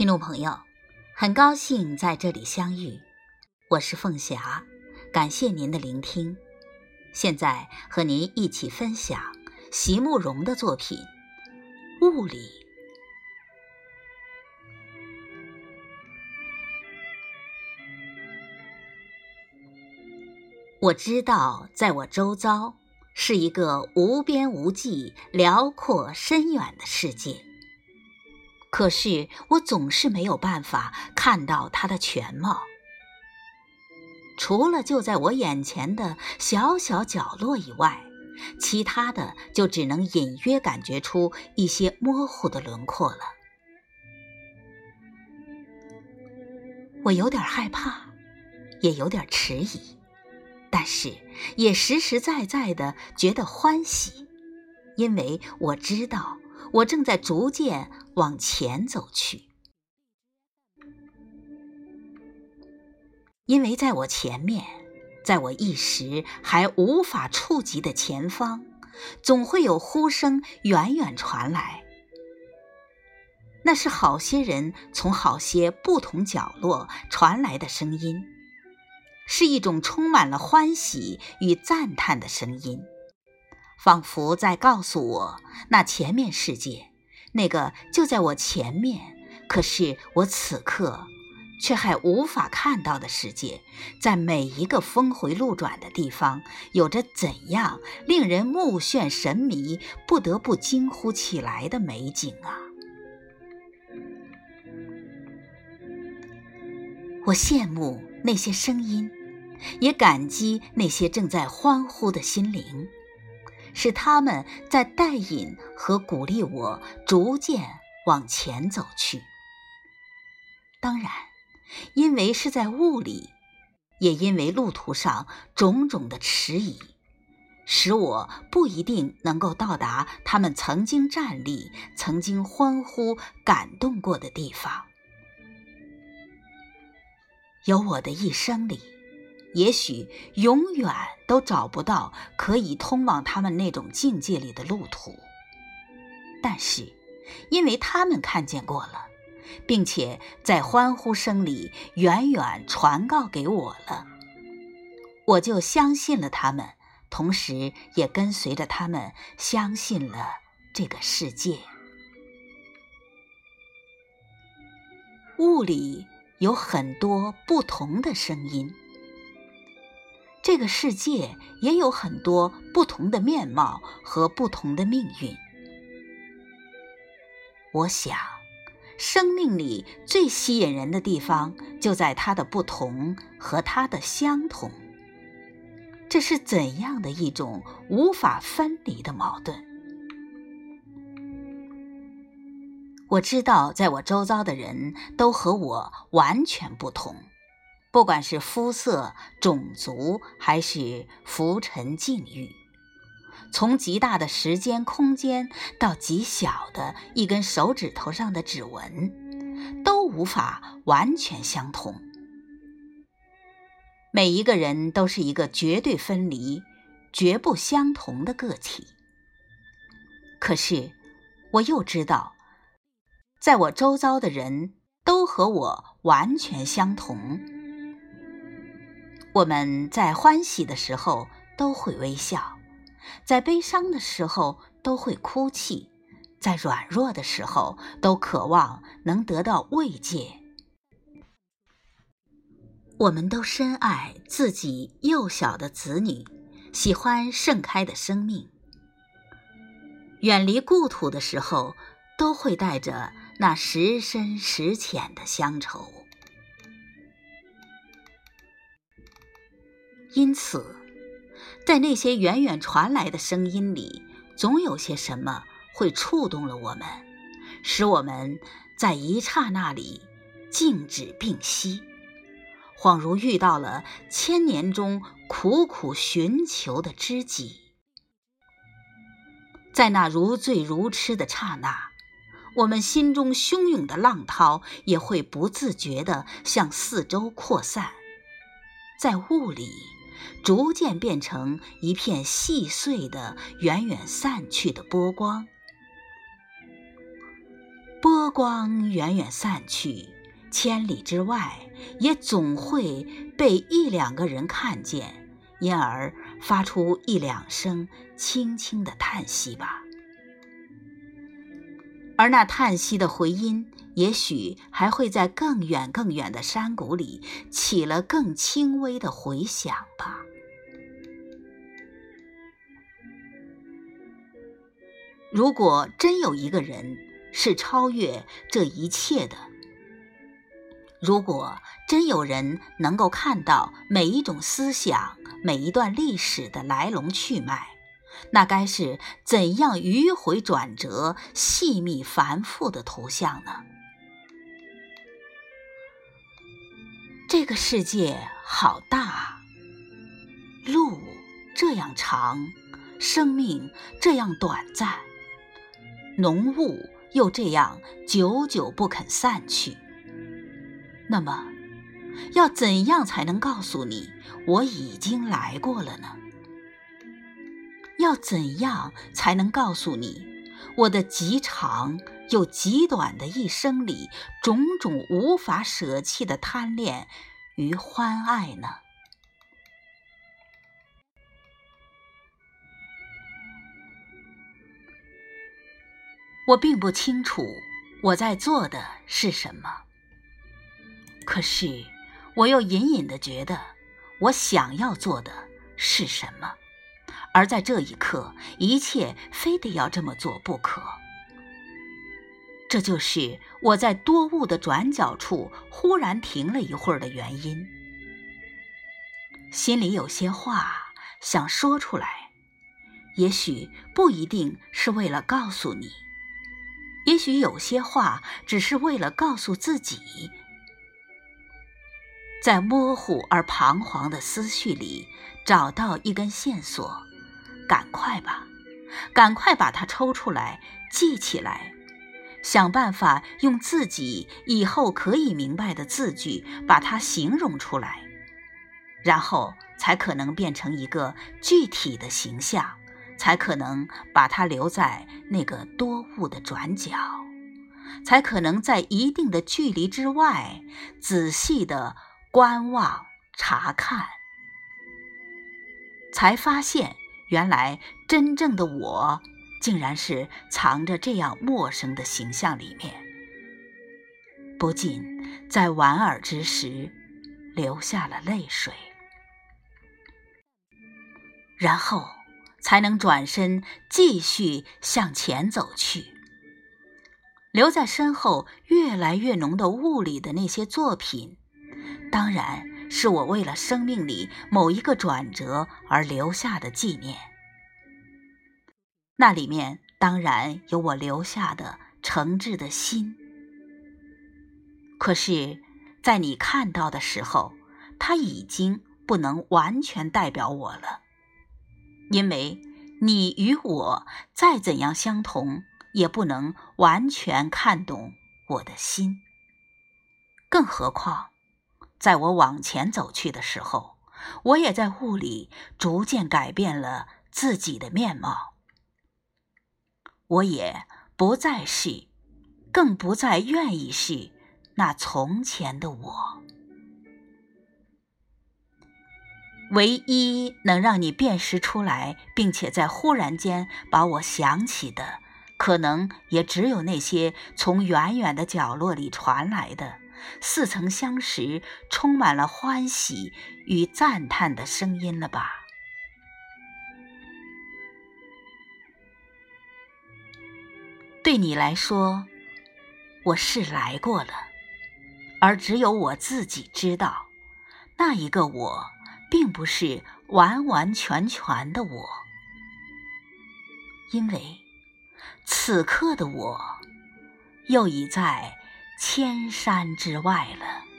听众朋友，很高兴在这里相遇，我是凤霞，感谢您的聆听。现在和您一起分享席慕容的作品《物理》。我知道，在我周遭是一个无边无际、辽阔深远的世界。可是我总是没有办法看到它的全貌，除了就在我眼前的小小角落以外，其他的就只能隐约感觉出一些模糊的轮廓了。我有点害怕，也有点迟疑，但是也实实在在的觉得欢喜，因为我知道。我正在逐渐往前走去，因为在我前面，在我一时还无法触及的前方，总会有呼声远远传来。那是好些人从好些不同角落传来的声音，是一种充满了欢喜与赞叹的声音。仿佛在告诉我，那前面世界，那个就在我前面，可是我此刻却还无法看到的世界，在每一个峰回路转的地方，有着怎样令人目眩神迷、不得不惊呼起来的美景啊！我羡慕那些声音，也感激那些正在欢呼的心灵。是他们在带引和鼓励我逐渐往前走去。当然，因为是在雾里，也因为路途上种种的迟疑，使我不一定能够到达他们曾经站立、曾经欢呼、感动过的地方。有我的一生里。也许永远都找不到可以通往他们那种境界里的路途，但是，因为他们看见过了，并且在欢呼声里远远传告给我了，我就相信了他们，同时也跟随着他们相信了这个世界。雾里有很多不同的声音。这个世界也有很多不同的面貌和不同的命运。我想，生命里最吸引人的地方就在它的不同和它的相同。这是怎样的一种无法分离的矛盾？我知道，在我周遭的人都和我完全不同。不管是肤色、种族，还是浮沉境遇，从极大的时间空间到极小的一根手指头上的指纹，都无法完全相同。每一个人都是一个绝对分离、绝不相同的个体。可是，我又知道，在我周遭的人都和我完全相同。我们在欢喜的时候都会微笑，在悲伤的时候都会哭泣，在软弱的时候都渴望能得到慰藉。我们都深爱自己幼小的子女，喜欢盛开的生命。远离故土的时候，都会带着那时深时浅的乡愁。因此，在那些远远传来的声音里，总有些什么会触动了我们，使我们在一刹那里静止并息，恍如遇到了千年中苦苦寻求的知己。在那如醉如痴的刹那，我们心中汹涌的浪涛也会不自觉地向四周扩散，在雾里。逐渐变成一片细碎的、远远散去的波光。波光远远散去，千里之外也总会被一两个人看见，因而发出一两声轻轻的叹息吧。而那叹息的回音，也许还会在更远更远的山谷里起了更轻微的回响吧。如果真有一个人是超越这一切的，如果真有人能够看到每一种思想、每一段历史的来龙去脉，那该是怎样迂回转折、细密繁复的图像呢？这个世界好大，路这样长，生命这样短暂。浓雾又这样久久不肯散去，那么，要怎样才能告诉你我已经来过了呢？要怎样才能告诉你我的极长又极短的一生里种种无法舍弃的贪恋与欢爱呢？我并不清楚我在做的是什么，可是我又隐隐的觉得我想要做的是什么，而在这一刻，一切非得要这么做不可。这就是我在多雾的转角处忽然停了一会儿的原因。心里有些话想说出来，也许不一定是为了告诉你。也许有些话只是为了告诉自己，在模糊而彷徨的思绪里找到一根线索，赶快吧，赶快把它抽出来记起来，想办法用自己以后可以明白的字句把它形容出来，然后才可能变成一个具体的形象。才可能把它留在那个多雾的转角，才可能在一定的距离之外仔细的观望查看，才发现原来真正的我竟然是藏着这样陌生的形象里面，不禁在莞尔之时流下了泪水，然后。才能转身继续向前走去。留在身后越来越浓的雾里的那些作品，当然是我为了生命里某一个转折而留下的纪念。那里面当然有我留下的诚挚的心。可是，在你看到的时候，它已经不能完全代表我了。因为你与我再怎样相同，也不能完全看懂我的心。更何况，在我往前走去的时候，我也在雾里逐渐改变了自己的面貌。我也不再是，更不再愿意是那从前的我。唯一能让你辨识出来，并且在忽然间把我想起的，可能也只有那些从远远的角落里传来的似曾相识、充满了欢喜与赞叹的声音了吧？对你来说，我是来过了，而只有我自己知道，那一个我。并不是完完全全的我，因为此刻的我又已在千山之外了。